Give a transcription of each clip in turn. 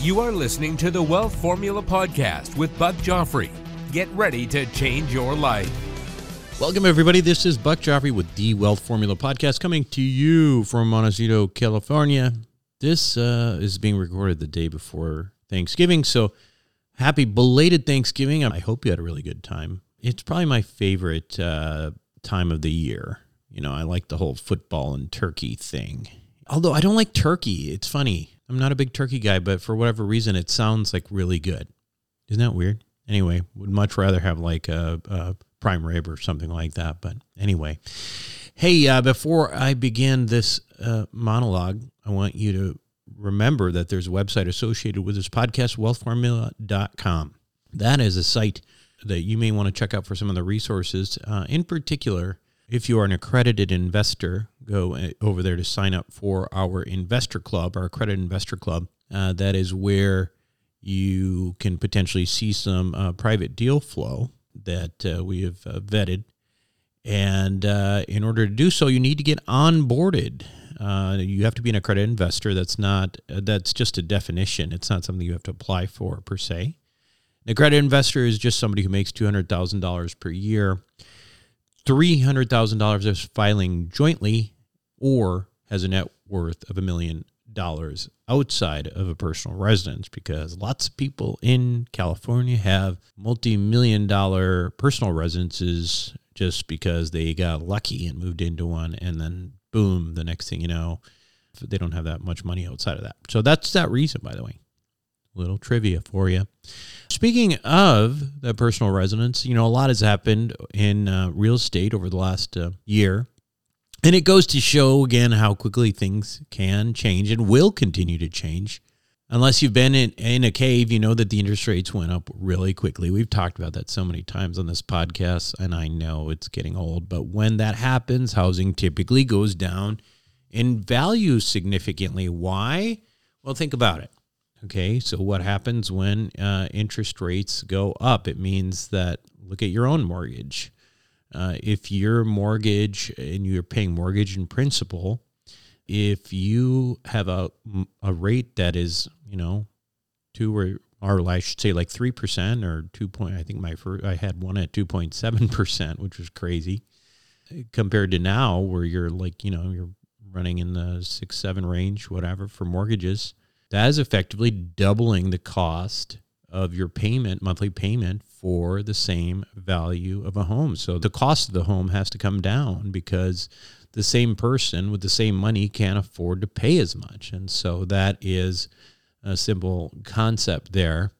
You are listening to the Wealth Formula Podcast with Buck Joffrey. Get ready to change your life. Welcome, everybody. This is Buck Joffrey with the Wealth Formula Podcast coming to you from Montecito, California. This uh, is being recorded the day before Thanksgiving. So, happy belated Thanksgiving. I hope you had a really good time. It's probably my favorite uh, time of the year. You know, I like the whole football and turkey thing. Although I don't like turkey. It's funny. I'm not a big turkey guy, but for whatever reason, it sounds like really good. Isn't that weird? Anyway, would much rather have like a, a prime rib or something like that. But anyway, hey, uh, before I begin this uh, monologue, I want you to remember that there's a website associated with this podcast, wealthformula.com. That is a site that you may want to check out for some of the resources. Uh, in particular, if you are an accredited investor, go uh, over there to sign up for our investor club, our credit investor club. Uh, that is where you can potentially see some uh, private deal flow that uh, we have uh, vetted. And uh, in order to do so, you need to get onboarded. you have to be an accredited investor. That's not. that's just a definition. It's not something you have to apply for per se. An accredited investor is just somebody who makes two hundred thousand dollars per year $300,000 is filing jointly or has a net worth of a million dollars outside of a personal residence because lots of people in California have multi-million dollar personal residences just because they got lucky and moved into one and then boom the next thing you know they don't have that much money outside of that. So that's that reason by the way. Little trivia for you. Speaking of the personal residence, you know, a lot has happened in uh, real estate over the last uh, year. And it goes to show again how quickly things can change and will continue to change. Unless you've been in, in a cave, you know that the interest rates went up really quickly. We've talked about that so many times on this podcast, and I know it's getting old. But when that happens, housing typically goes down in value significantly. Why? Well, think about it. Okay, so what happens when uh, interest rates go up? It means that look at your own mortgage. Uh, if your mortgage and you're paying mortgage and principal, if you have a, a rate that is, you know, two or, or I should say like 3% or 2 point, I think my first, I had one at 2.7%, which was crazy compared to now where you're like, you know, you're running in the six, seven range, whatever for mortgages that is effectively doubling the cost of your payment, monthly payment for the same value of a home. So the cost of the home has to come down because the same person with the same money can't afford to pay as much. And so that is a simple concept there,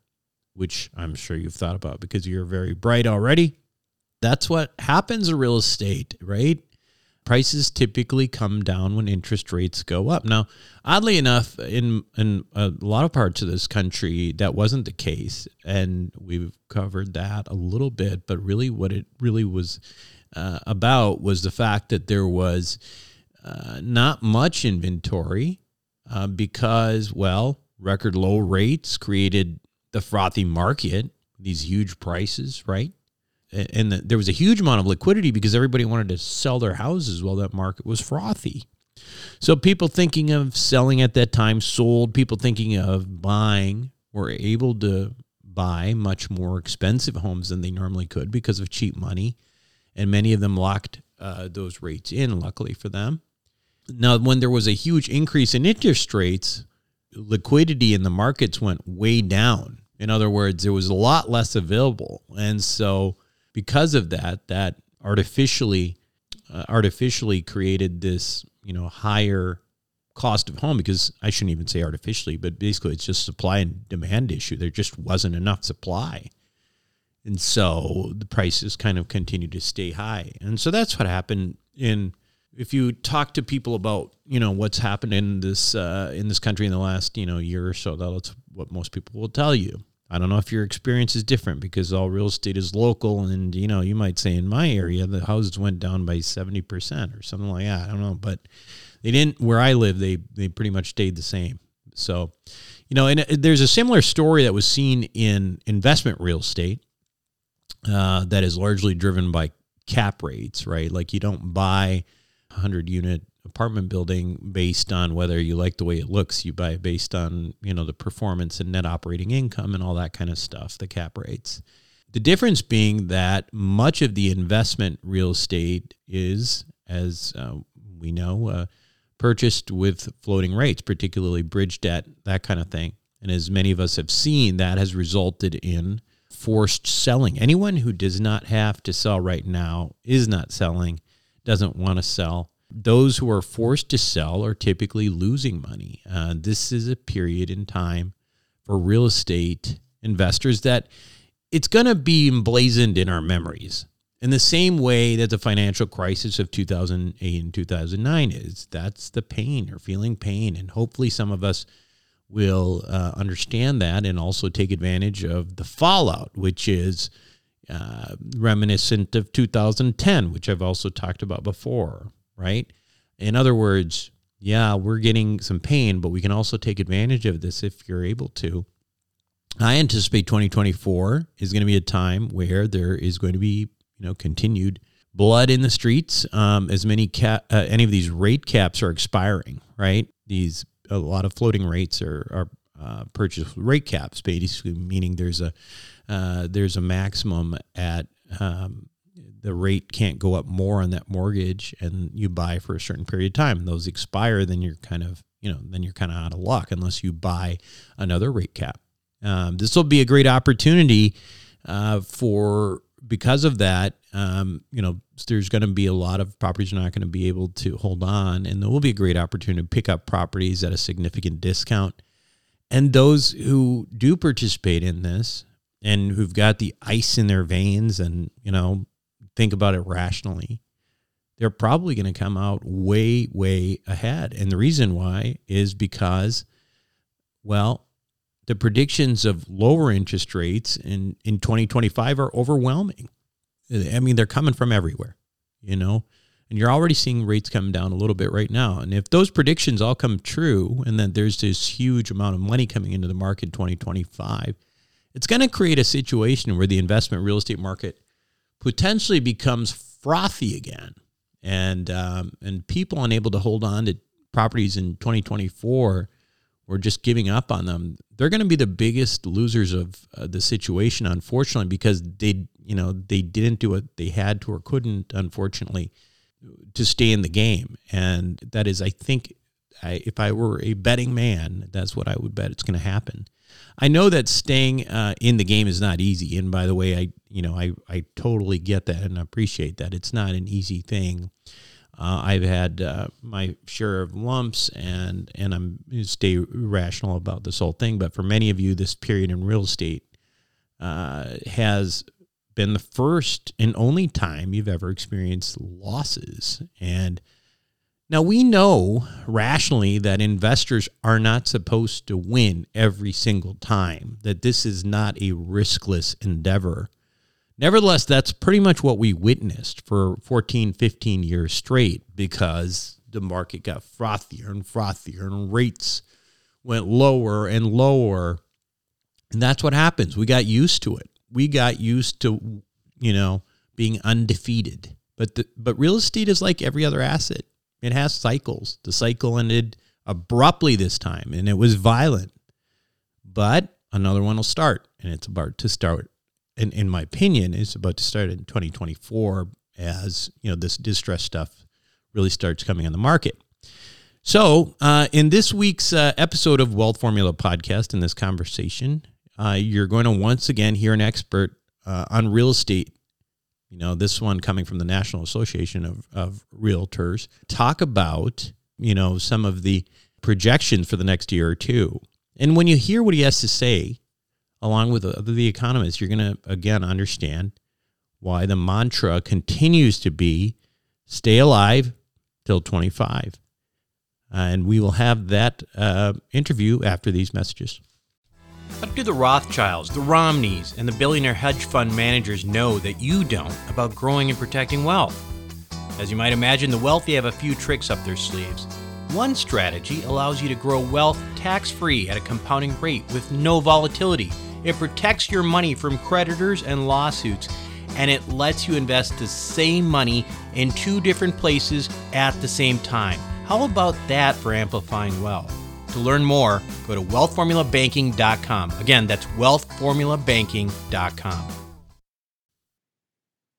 which I'm sure you've thought about because you're very bright already. That's what happens in real estate, right? Prices typically come down when interest rates go up. Now, oddly enough, in in a lot of parts of this country, that wasn't the case, and we've covered that a little bit. But really, what it really was uh, about was the fact that there was uh, not much inventory uh, because, well, record low rates created the frothy market, these huge prices, right? And the, there was a huge amount of liquidity because everybody wanted to sell their houses while that market was frothy. So people thinking of selling at that time sold. People thinking of buying were able to buy much more expensive homes than they normally could because of cheap money, and many of them locked uh, those rates in. Luckily for them. Now, when there was a huge increase in interest rates, liquidity in the markets went way down In other words, there was a lot less available. And so because of that, that artificially uh, artificially created this, you know, higher cost of home because I shouldn't even say artificially, but basically it's just supply and demand issue. There just wasn't enough supply. And so the prices kind of continued to stay high. And so that's what happened in if you talk to people about, you know, what's happened in this uh, in this country in the last, you know, year or so, that's what most people will tell you. I don't know if your experience is different because all real estate is local and you know, you might say in my area the houses went down by 70% or something like that. I don't know, but they didn't where I live. They they pretty much stayed the same. So, you know, and there's a similar story that was seen in investment real estate uh, that is largely driven by cap rates, right? Like you don't buy a hundred unit apartment building based on whether you like the way it looks. You buy based on you know the performance and net operating income and all that kind of stuff. The cap rates. The difference being that much of the investment real estate is, as uh, we know, uh, purchased with floating rates, particularly bridge debt, that kind of thing. And as many of us have seen, that has resulted in forced selling. Anyone who does not have to sell right now is not selling, doesn't want to sell. Those who are forced to sell are typically losing money. Uh, this is a period in time for real estate investors that it's going to be emblazoned in our memories in the same way that the financial crisis of 2008 and 2009 is. That's the pain or feeling pain. And hopefully, some of us will uh, understand that and also take advantage of the fallout, which is uh, reminiscent of 2010, which I've also talked about before, right? In other words, yeah, we're getting some pain, but we can also take advantage of this if you're able to. I anticipate 2024 is going to be a time where there is going to be you know, continued blood in the streets. Um, as many cap, uh, any of these rate caps are expiring, right? These a lot of floating rates are are uh, purchased rate caps, basically meaning there's a uh, there's a maximum at um, the rate can't go up more on that mortgage, and you buy for a certain period of time. Those expire, then you're kind of you know then you're kind of out of luck unless you buy another rate cap. Um, this will be a great opportunity uh, for because of that, um, you know, there's going to be a lot of properties are not going to be able to hold on, and there will be a great opportunity to pick up properties at a significant discount. And those who do participate in this and who've got the ice in their veins and, you know, think about it rationally, they're probably going to come out way, way ahead. And the reason why is because, well, the predictions of lower interest rates in, in 2025 are overwhelming. I mean, they're coming from everywhere, you know, and you're already seeing rates come down a little bit right now. And if those predictions all come true, and then there's this huge amount of money coming into the market in 2025, it's going to create a situation where the investment real estate market potentially becomes frothy again. And, um, and people unable to hold on to properties in 2024 or just giving up on them, they're going to be the biggest losers of uh, the situation, unfortunately, because they, you know, they didn't do what they had to or couldn't, unfortunately, to stay in the game. And that is, I think, I, if I were a betting man, that's what I would bet it's going to happen. I know that staying uh, in the game is not easy, and by the way, I, you know, I, I totally get that and appreciate that. It's not an easy thing. Uh, I've had uh, my share of lumps, and and I'm stay rational about this whole thing. But for many of you, this period in real estate uh, has been the first and only time you've ever experienced losses. And now we know rationally that investors are not supposed to win every single time. That this is not a riskless endeavor. Nevertheless, that's pretty much what we witnessed for 14, 15 years straight because the market got frothier and frothier and rates went lower and lower. And that's what happens. We got used to it. We got used to, you know, being undefeated. But the, but real estate is like every other asset. It has cycles. The cycle ended abruptly this time and it was violent. But another one will start and it's about to start in, in my opinion, is about to start in 2024 as you know this distress stuff really starts coming on the market. So, uh, in this week's uh, episode of Wealth Formula Podcast, in this conversation, uh, you're going to once again hear an expert uh, on real estate. You know, this one coming from the National Association of, of Realtors, talk about, you know, some of the projections for the next year or two. And when you hear what he has to say, along with the, the economists, you're going to, again, understand why the mantra continues to be stay alive till 25. Uh, and we will have that uh, interview after these messages. What do the Rothschilds, the Romneys, and the billionaire hedge fund managers know that you don't about growing and protecting wealth? As you might imagine, the wealthy have a few tricks up their sleeves. One strategy allows you to grow wealth tax free at a compounding rate with no volatility. It protects your money from creditors and lawsuits, and it lets you invest the same money in two different places at the same time. How about that for amplifying wealth? To learn more, go to wealthformulabanking.com. Again, that's wealthformulabanking.com.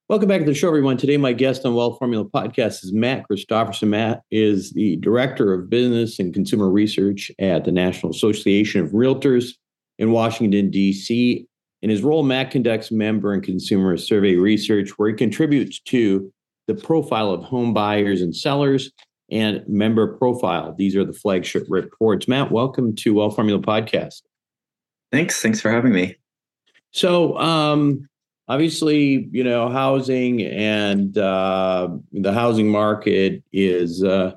Welcome back to the show, everyone. Today, my guest on Wealth Formula Podcast is Matt Christofferson. Matt is the Director of Business and Consumer Research at the National Association of Realtors in Washington, D.C. In his role, Matt conducts member and consumer survey research where he contributes to the profile of home buyers and sellers and member profile. These are the flagship reports. Matt, welcome to Wealth Formula Podcast. Thanks. Thanks for having me. So, um, obviously, you know, housing and uh, the housing market is uh,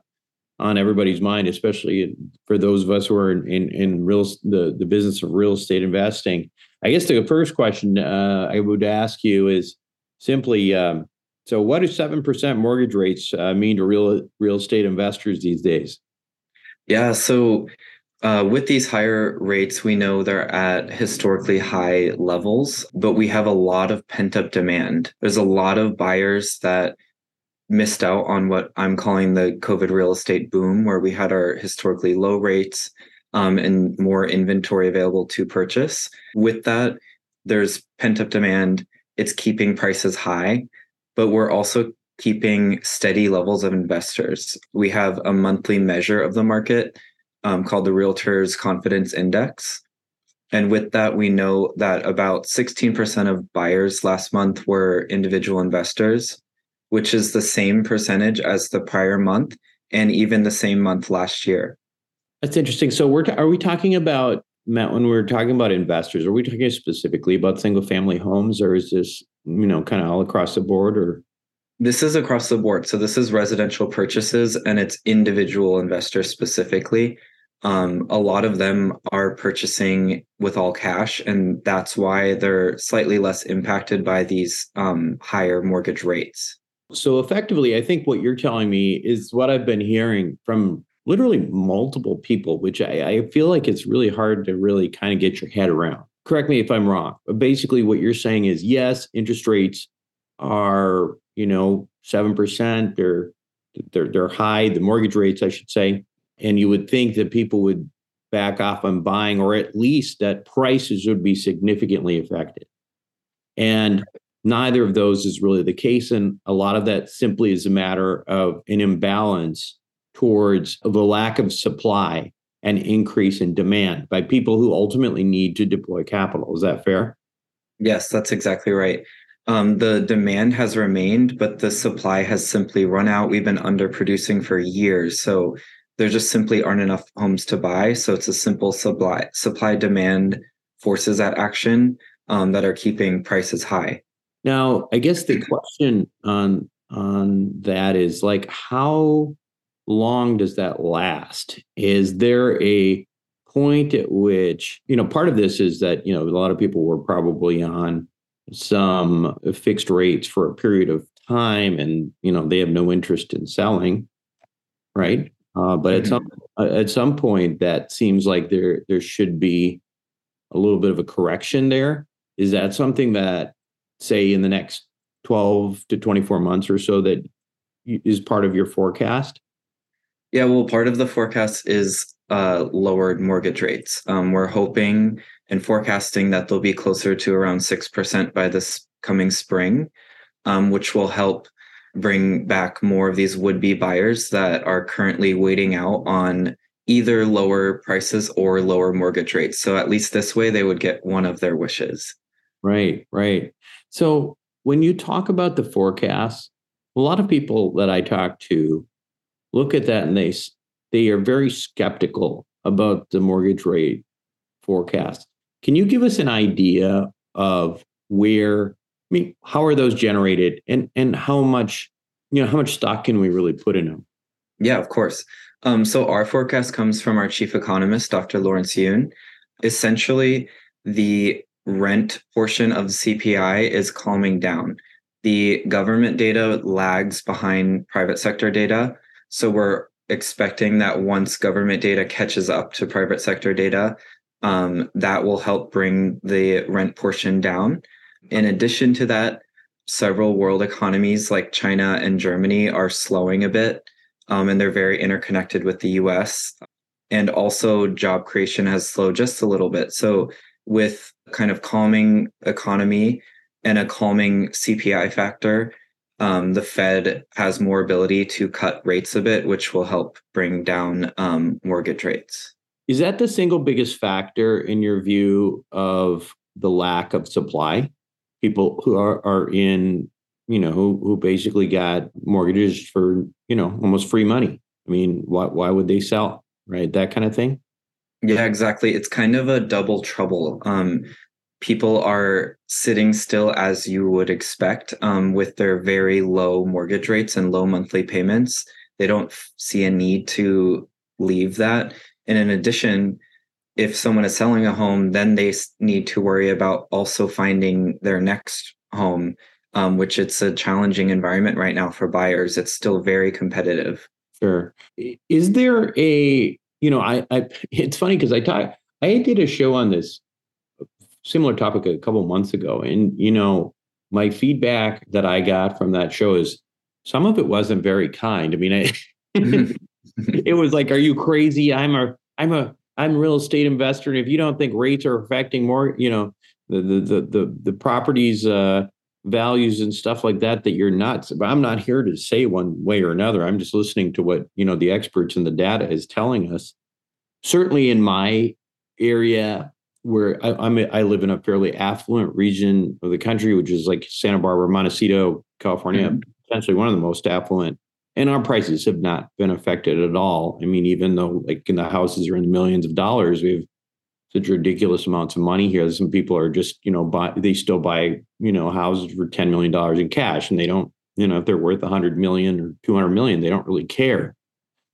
on everybody's mind, especially for those of us who are in, in, in real the, the business of real estate investing. I guess the first question uh, I would ask you is simply um, so, what do seven percent mortgage rates uh, mean to real real estate investors these days? Yeah, so uh, with these higher rates, we know they're at historically high levels, but we have a lot of pent up demand. There's a lot of buyers that missed out on what I'm calling the COVID real estate boom, where we had our historically low rates um, and more inventory available to purchase. With that, there's pent up demand. It's keeping prices high but we're also keeping steady levels of investors. We have a monthly measure of the market um, called the Realtors Confidence Index. And with that, we know that about 16% of buyers last month were individual investors, which is the same percentage as the prior month and even the same month last year. That's interesting. So, we're t- are we talking about Matt when we're talking about investors? Are we talking specifically about single family homes, or is this you know, kind of all across the board or? This is across the board. So this is residential purchases and it's individual investors specifically. Um, a lot of them are purchasing with all cash, and that's why they're slightly less impacted by these um, higher mortgage rates. So, effectively, I think what you're telling me is what I've been hearing from literally multiple people, which I, I feel like it's really hard to really kind of get your head around correct me if I'm wrong, but basically what you're saying is yes, interest rates are, you know, 7%, they're they're they're high, the mortgage rates, I should say. And you would think that people would back off on buying, or at least that prices would be significantly affected. And neither of those is really the case. And a lot of that simply is a matter of an imbalance towards the lack of supply and increase in demand by people who ultimately need to deploy capital. Is that fair? Yes, that's exactly right. Um, the demand has remained, but the supply has simply run out. We've been underproducing for years. So there just simply aren't enough homes to buy. So it's a simple supply supply demand forces at action um, that are keeping prices high. Now, I guess the question on on that is like how long does that last? Is there a point at which, you know, part of this is that, you know, a lot of people were probably on some fixed rates for a period of time and, you know, they have no interest in selling, right? Uh, but at some mm-hmm. at some point that seems like there there should be a little bit of a correction there. Is that something that say in the next 12 to 24 months or so that is part of your forecast? Yeah, well, part of the forecast is uh, lowered mortgage rates. Um, we're hoping and forecasting that they'll be closer to around 6% by this coming spring, um, which will help bring back more of these would be buyers that are currently waiting out on either lower prices or lower mortgage rates. So at least this way they would get one of their wishes. Right, right. So when you talk about the forecast, a lot of people that I talk to look at that and they they are very skeptical about the mortgage rate forecast. Can you give us an idea of where I mean, how are those generated and and how much, you know, how much stock can we really put in them? Yeah, of course. Um, so our forecast comes from our chief economist, Dr. Lawrence Yun. Essentially, the rent portion of CPI is calming down. The government data lags behind private sector data. So we're expecting that once government data catches up to private sector data, um, that will help bring the rent portion down. In addition to that, several world economies like China and Germany are slowing a bit um, and they're very interconnected with the US. And also, job creation has slowed just a little bit. So, with kind of calming economy and a calming CPI factor, um, the Fed has more ability to cut rates a bit, which will help bring down um, mortgage rates. Is that the single biggest factor in your view of the lack of supply? People who are, are in you know, who who basically got mortgages for, you know, almost free money. I mean, why why would they sell? Right? That kind of thing. Yeah, exactly. It's kind of a double trouble. Um, people are sitting still as you would expect um, with their very low mortgage rates and low monthly payments. They don't see a need to leave that. And in addition, if someone is selling a home, then they need to worry about also finding their next home um, which it's a challenging environment right now for buyers. It's still very competitive. Sure. Is there a, you know, I, I it's funny because I talk, I did a show on this similar topic a couple months ago, and you know, my feedback that I got from that show is some of it wasn't very kind. I mean, I, it was like, "Are you crazy? I'm a, I'm a, I'm a real estate investor, and if you don't think rates are affecting more, you know, the the the the, the properties uh, values and stuff like that that you're not but i'm not here to say one way or another. I'm just listening to what you know the experts and the data is telling us. Certainly in my area where I, am I live in a fairly affluent region of the country which is like santa barbara montecito california mm-hmm. essentially one of the most affluent. And our prices have not been affected at all. I mean even though like in the houses are in the millions of dollars we've such ridiculous amounts of money here. Some people are just, you know, buy they still buy, you know, houses for ten million dollars in cash, and they don't, you know, if they're worth a hundred million or two hundred million, they don't really care.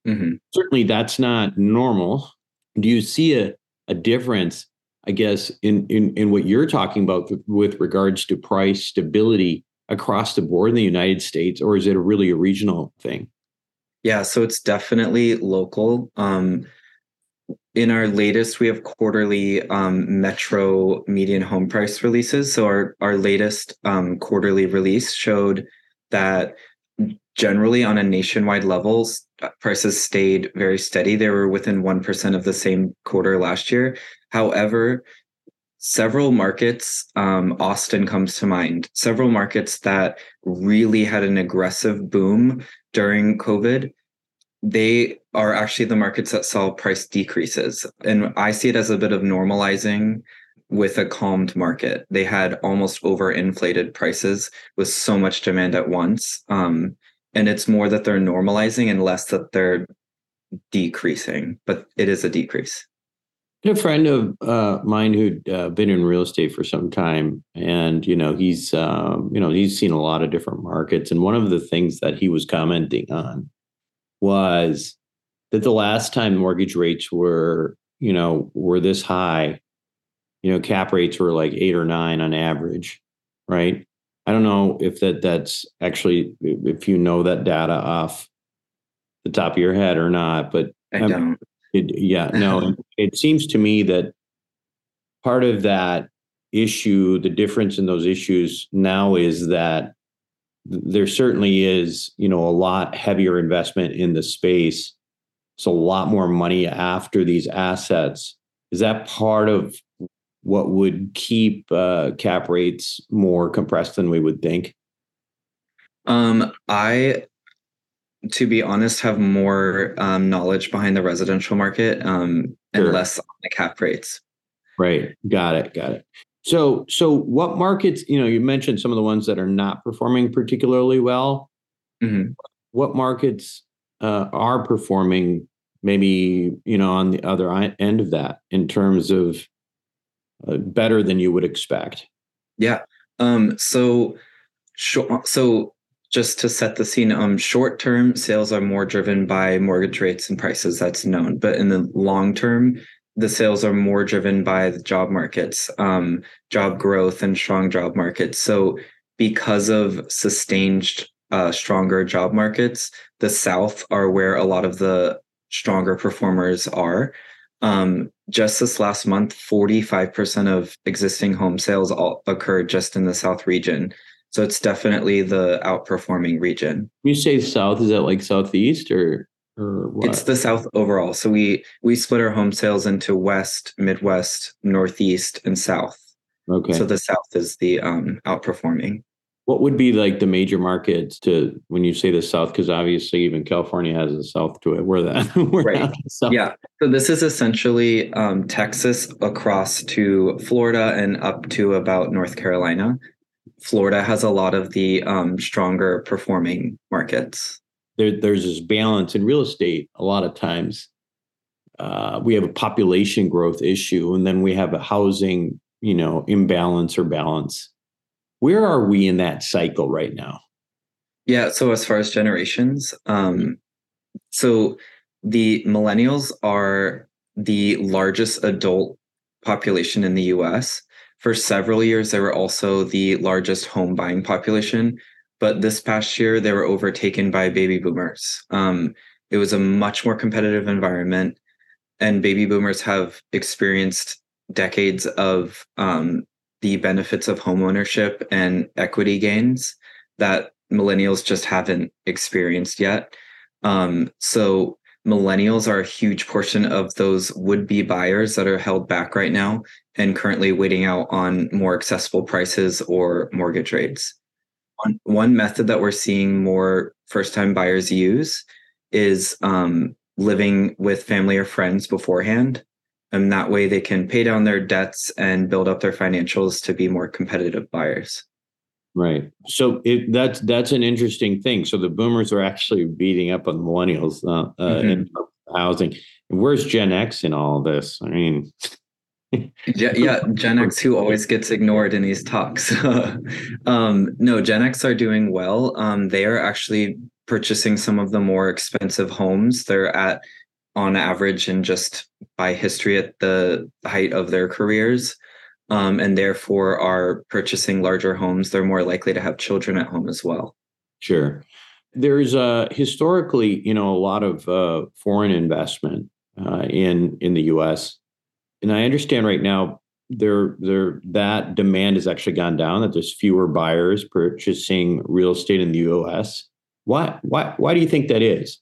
Mm-hmm. Certainly, that's not normal. Do you see a a difference? I guess in in in what you're talking about with regards to price stability across the board in the United States, or is it a really a regional thing? Yeah, so it's definitely local. Um, in our latest, we have quarterly um, Metro median home price releases. So our our latest um, quarterly release showed that generally on a nationwide level, prices stayed very steady. They were within one percent of the same quarter last year. However, several markets, um, Austin comes to mind. Several markets that really had an aggressive boom during COVID they are actually the markets that saw price decreases. And I see it as a bit of normalizing with a calmed market. They had almost overinflated prices with so much demand at once. Um, and it's more that they're normalizing and less that they're decreasing, but it is a decrease. A friend of uh, mine who'd uh, been in real estate for some time, and you know he's um, you know he's seen a lot of different markets, and one of the things that he was commenting on was that the last time mortgage rates were, you know, were this high, you know, cap rates were like eight or nine on average, right? I don't know if that that's actually if you know that data off the top of your head or not, but I don't. Um, it, yeah, no, it seems to me that part of that issue, the difference in those issues now is that there certainly is, you know, a lot heavier investment in the space. So a lot more money after these assets. Is that part of what would keep uh, cap rates more compressed than we would think? Um, I to be honest, have more um, knowledge behind the residential market um, and Sure. less on the cap rates. Right. Got it. Got it. So, so what markets, you know, you mentioned some of the ones that are not performing particularly well. Mhm. What markets uh, are performing maybe, you know, on the other end of that in terms of uh, better than you would expect? Yeah. Um, so, short, so just to set the scene, um, short term sales are more driven by mortgage rates and prices. That's known. But in the long term, the sales are more driven by the job markets, um, job growth, and strong job markets. So, because of sustained, uh, stronger job markets, the South are where a lot of the stronger performers are. Um, just this last month, 45% of existing home sales all occurred just in the South region. So it's definitely the outperforming region. When you say south, is that like southeast or or what? It's the South overall. So we we split our home sales into West, Midwest, Northeast, and South. okay. So the South is the um, outperforming. what would be like the major markets to when you say the south? Because obviously, even California has a south to it. Where that? We're Right. the south. Yeah. So this is essentially um, Texas across to Florida and up to about North Carolina. Florida has a lot of the um, stronger performing markets. There, there's this balance in real estate a lot of times uh, we have a population growth issue and then we have a housing you know imbalance or balance where are we in that cycle right now Yeah. So as far as generations, um, so the millennials are the largest adult population in the US. For several years, they were also the largest home buying population. But this past year, they were overtaken by baby boomers. Um, it was a much more competitive environment, and baby boomers have experienced decades of um, the benefits of homeownership and equity gains that millennials just haven't experienced yet. Um, so millennials are a huge portion of those would-be buyers that are held back right now and currently waiting out on more accessible prices or mortgage rates. One, one method that we're seeing more first-time buyers use is um, living with family or friends beforehand. And that way they can pay down their debts and build up their financials to be more competitive buyers. right. So it, that's that's an interesting thing. So the boomers are actually beating up on millennials uh, uh, in terms of housing. Where's gen x in all this? I mean yeah, yeah, Gen X who always gets ignored in these talks. um, no, Gen X are doing well. Um, they are actually purchasing some of the more expensive homes. They're at, on average, and just by history, at the height of their careers, um, and therefore are purchasing larger homes. They're more likely to have children at home as well. Sure. There's uh, historically, you know, a lot of uh, foreign investment uh, in in the U.S. And I understand right now there there that demand has actually gone down. That there's fewer buyers purchasing real estate in the U.S. Why why why do you think that is?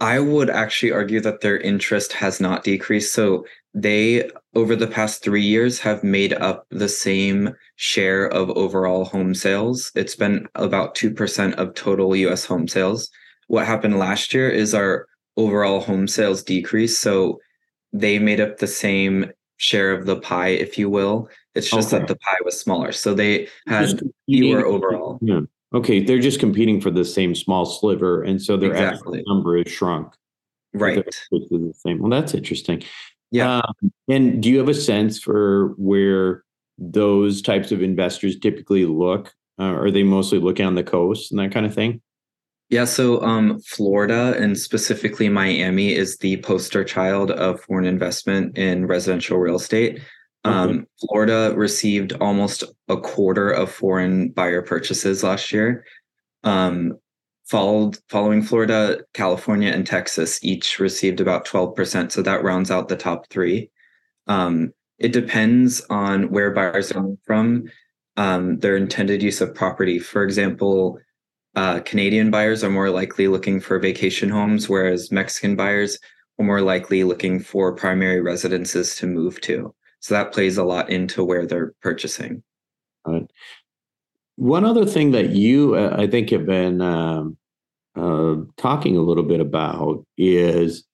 I would actually argue that their interest has not decreased. So they, over the past three years, have made up the same share of overall home sales. It's been about 2% of total US home sales. What happened last year is our overall home sales decreased. So they made up the same share of the pie, if you will. It's just Okay. that the pie was smaller. So they had fewer overall. Yeah. Okay, they're just competing for the same small sliver, and so their Exactly. actual number is shrunk. Right. Is the same. Well, that's interesting. Yeah. Um, and do you have a sense for where those types of investors typically look? Uh, are they mostly looking on the coast and that kind of thing? Yeah, so um, Florida and specifically Miami is the poster child of foreign investment in residential real estate. Um, Florida received almost a quarter of foreign buyer purchases last year. Um, followed following Florida, California, and Texas each received about twelve percent. So that rounds out the top three. Um, it depends on where buyers are coming from, um, their intended use of property. For example, uh, Canadian buyers are more likely looking for vacation homes, whereas Mexican buyers are more likely looking for primary residences to move to. So that plays a lot into where they're purchasing. One other thing that you, uh, I think, have been um, uh, talking a little bit about is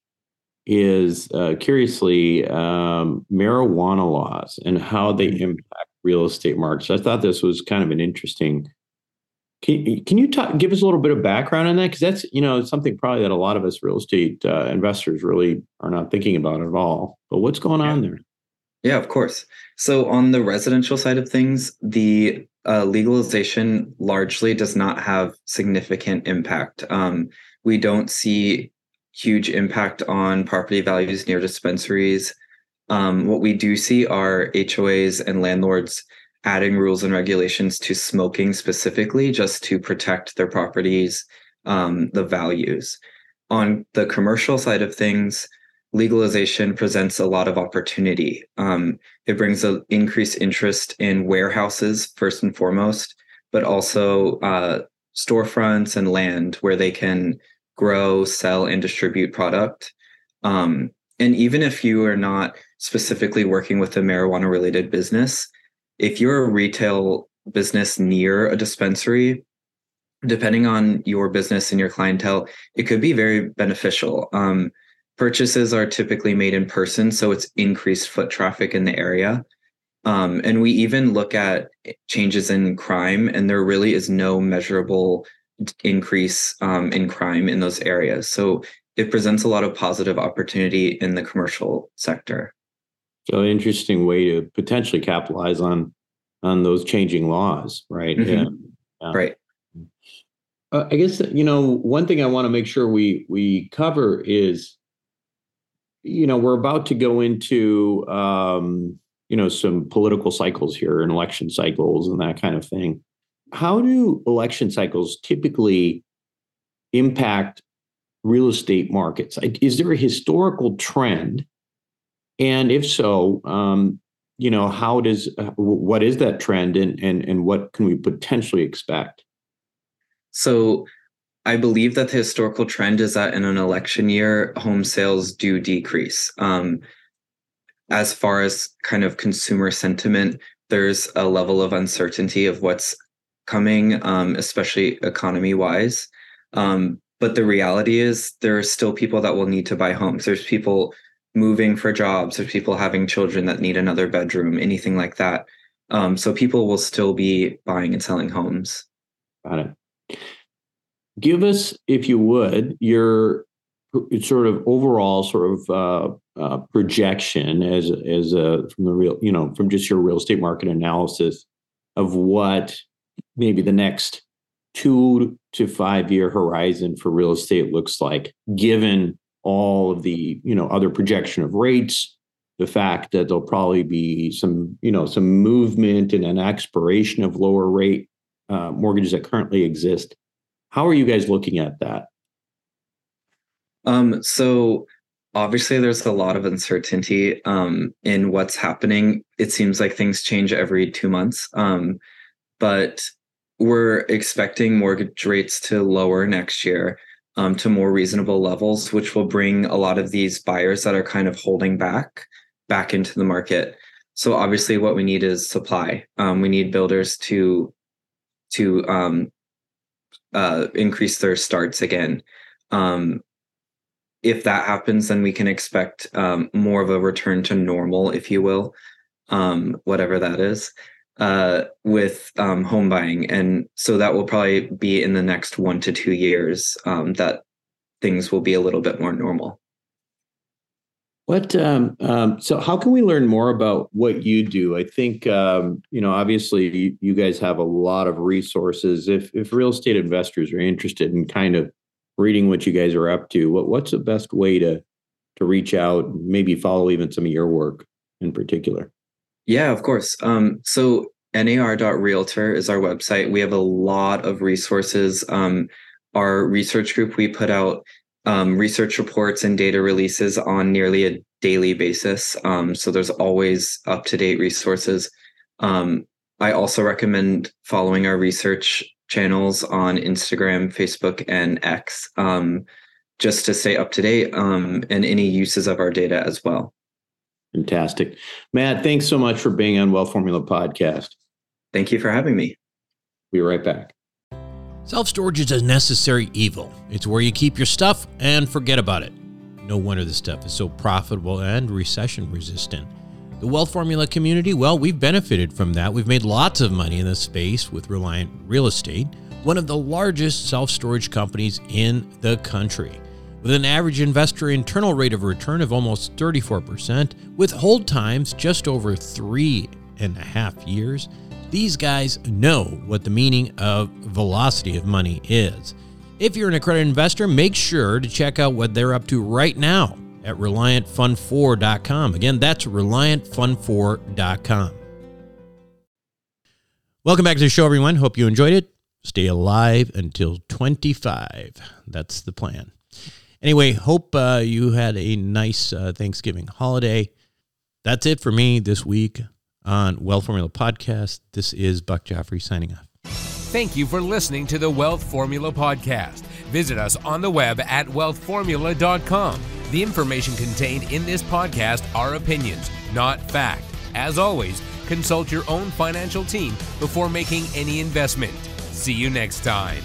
is uh, curiously um, marijuana laws and how they mm-hmm. impact real estate markets. I thought this was kind of an interesting. Can, can you talk, give us a little bit of background on that? Because that's you know something probably that a lot of us real estate uh, investors really are not thinking about at all. But what's going on there? Yeah, of course. So on the residential side of things, the uh, legalization largely does not have significant impact. Um, we don't see huge impact on property values near dispensaries. Um, what we do see are HOAs and landlords adding rules and regulations to smoking specifically just to protect their properties, um, the values. On the commercial side of things, legalization presents a lot of opportunity. Um, it brings an increased interest in warehouses, first and foremost, but also uh, storefronts and land where they can grow, sell, and distribute product. Um, and even if you are not specifically working with a marijuana related business, if you're a retail business near a dispensary, depending on your business and your clientele, it could be very beneficial. Um, purchases are typically made in person, so it's increased foot traffic in the area. Um, and we even look at changes in crime, and there really is no measurable increase um, in crime in those areas. So it presents a lot of positive opportunity in the commercial sector. So an interesting way to potentially capitalize on on those changing laws, right? Mm-hmm. Yeah. Yeah. Right. Uh, I guess you know one thing I want to make sure we we cover is, you know, we're about to go into um, you know some political cycles here and election cycles and that kind of thing. How do election cycles typically impact real estate markets? Is there a historical trend and if so, um, you know, how does uh, what is that trend, and and and what can we potentially expect? So, I believe that the historical trend is that in an election year, home sales do decrease. Um, as far as kind of consumer sentiment, there's a level of uncertainty of what's coming, um, especially economy wise. Um, but the reality is, there are still people that will need to buy homes. There's people moving for jobs, there's people having children that need another bedroom, anything like that. Um, so people will still be buying and selling homes. Got it. Give us, if you would, your sort of overall sort of uh, uh, projection as as a from the real, you know, from just your real estate market analysis of what maybe the next two to five year horizon for real estate looks like, given all of the you know other projection of rates the fact that there'll probably be some you know some movement and an expiration of lower rate uh, mortgages that currently exist. How are you guys looking at that? Um, so obviously there's a lot of uncertainty um, in what's happening. It seems like things change every two months um, but we're expecting mortgage rates to lower next year um, to more reasonable levels, which will bring a lot of these buyers that are kind of holding back back into the market. So obviously, what we need is supply. Um, we need builders to to um, uh, increase their starts again. Um, if that happens, then we can expect um, more of a return to normal, if you will, um, whatever that is uh, with um, home buying, and so that will probably be in the next one to two years um, that things will be a little bit more normal. What um, um, so how can we learn more about what you do? I think um, you know obviously you, you, guys have a lot of resources. If if real estate investors are interested in kind of reading what you guys are up to, what what's the best way to to reach out, maybe follow even some of your work in particular? Yeah, of course. Um, so nar.realtor is our website. We have a lot of resources. Um, our research group, we put out um, research reports and data releases on nearly a daily basis. Um, so there's always up to date resources. Um, I also recommend following our research channels on Instagram, Facebook, and X um, just to stay up to date um, and any uses of our data as well. Fantastic. Matt, thanks so much for being on Wealth Formula Podcast. Thank you for having me. Be right back. Self storage is a necessary evil. It's where you keep your stuff and forget about it. No wonder this stuff is so profitable and recession resistant. The Wealth Formula community, well, we've benefited from that. We've made lots of money in this space with Reliant Real Estate, one of the largest self storage companies in the country. With an average investor internal rate of return of almost 34%, with hold times just over three and a half years, these guys know what the meaning of velocity of money is. If you're an accredited investor, make sure to check out what they're up to right now at ReliantFund4.com. Again, that's ReliantFund4.com. Welcome back to the show, everyone. Hope you enjoyed it. Stay alive until 25. That's the plan. Anyway, hope uh, you had a nice uh, Thanksgiving holiday. That's it for me this week on Wealth Formula Podcast. This is Buck Joffrey signing off. Thank you for listening to the Wealth Formula Podcast. Visit us on the web at wealthformula.com. The information contained in this podcast are opinions, not fact. As always, consult your own financial team before making any investment. See you next time.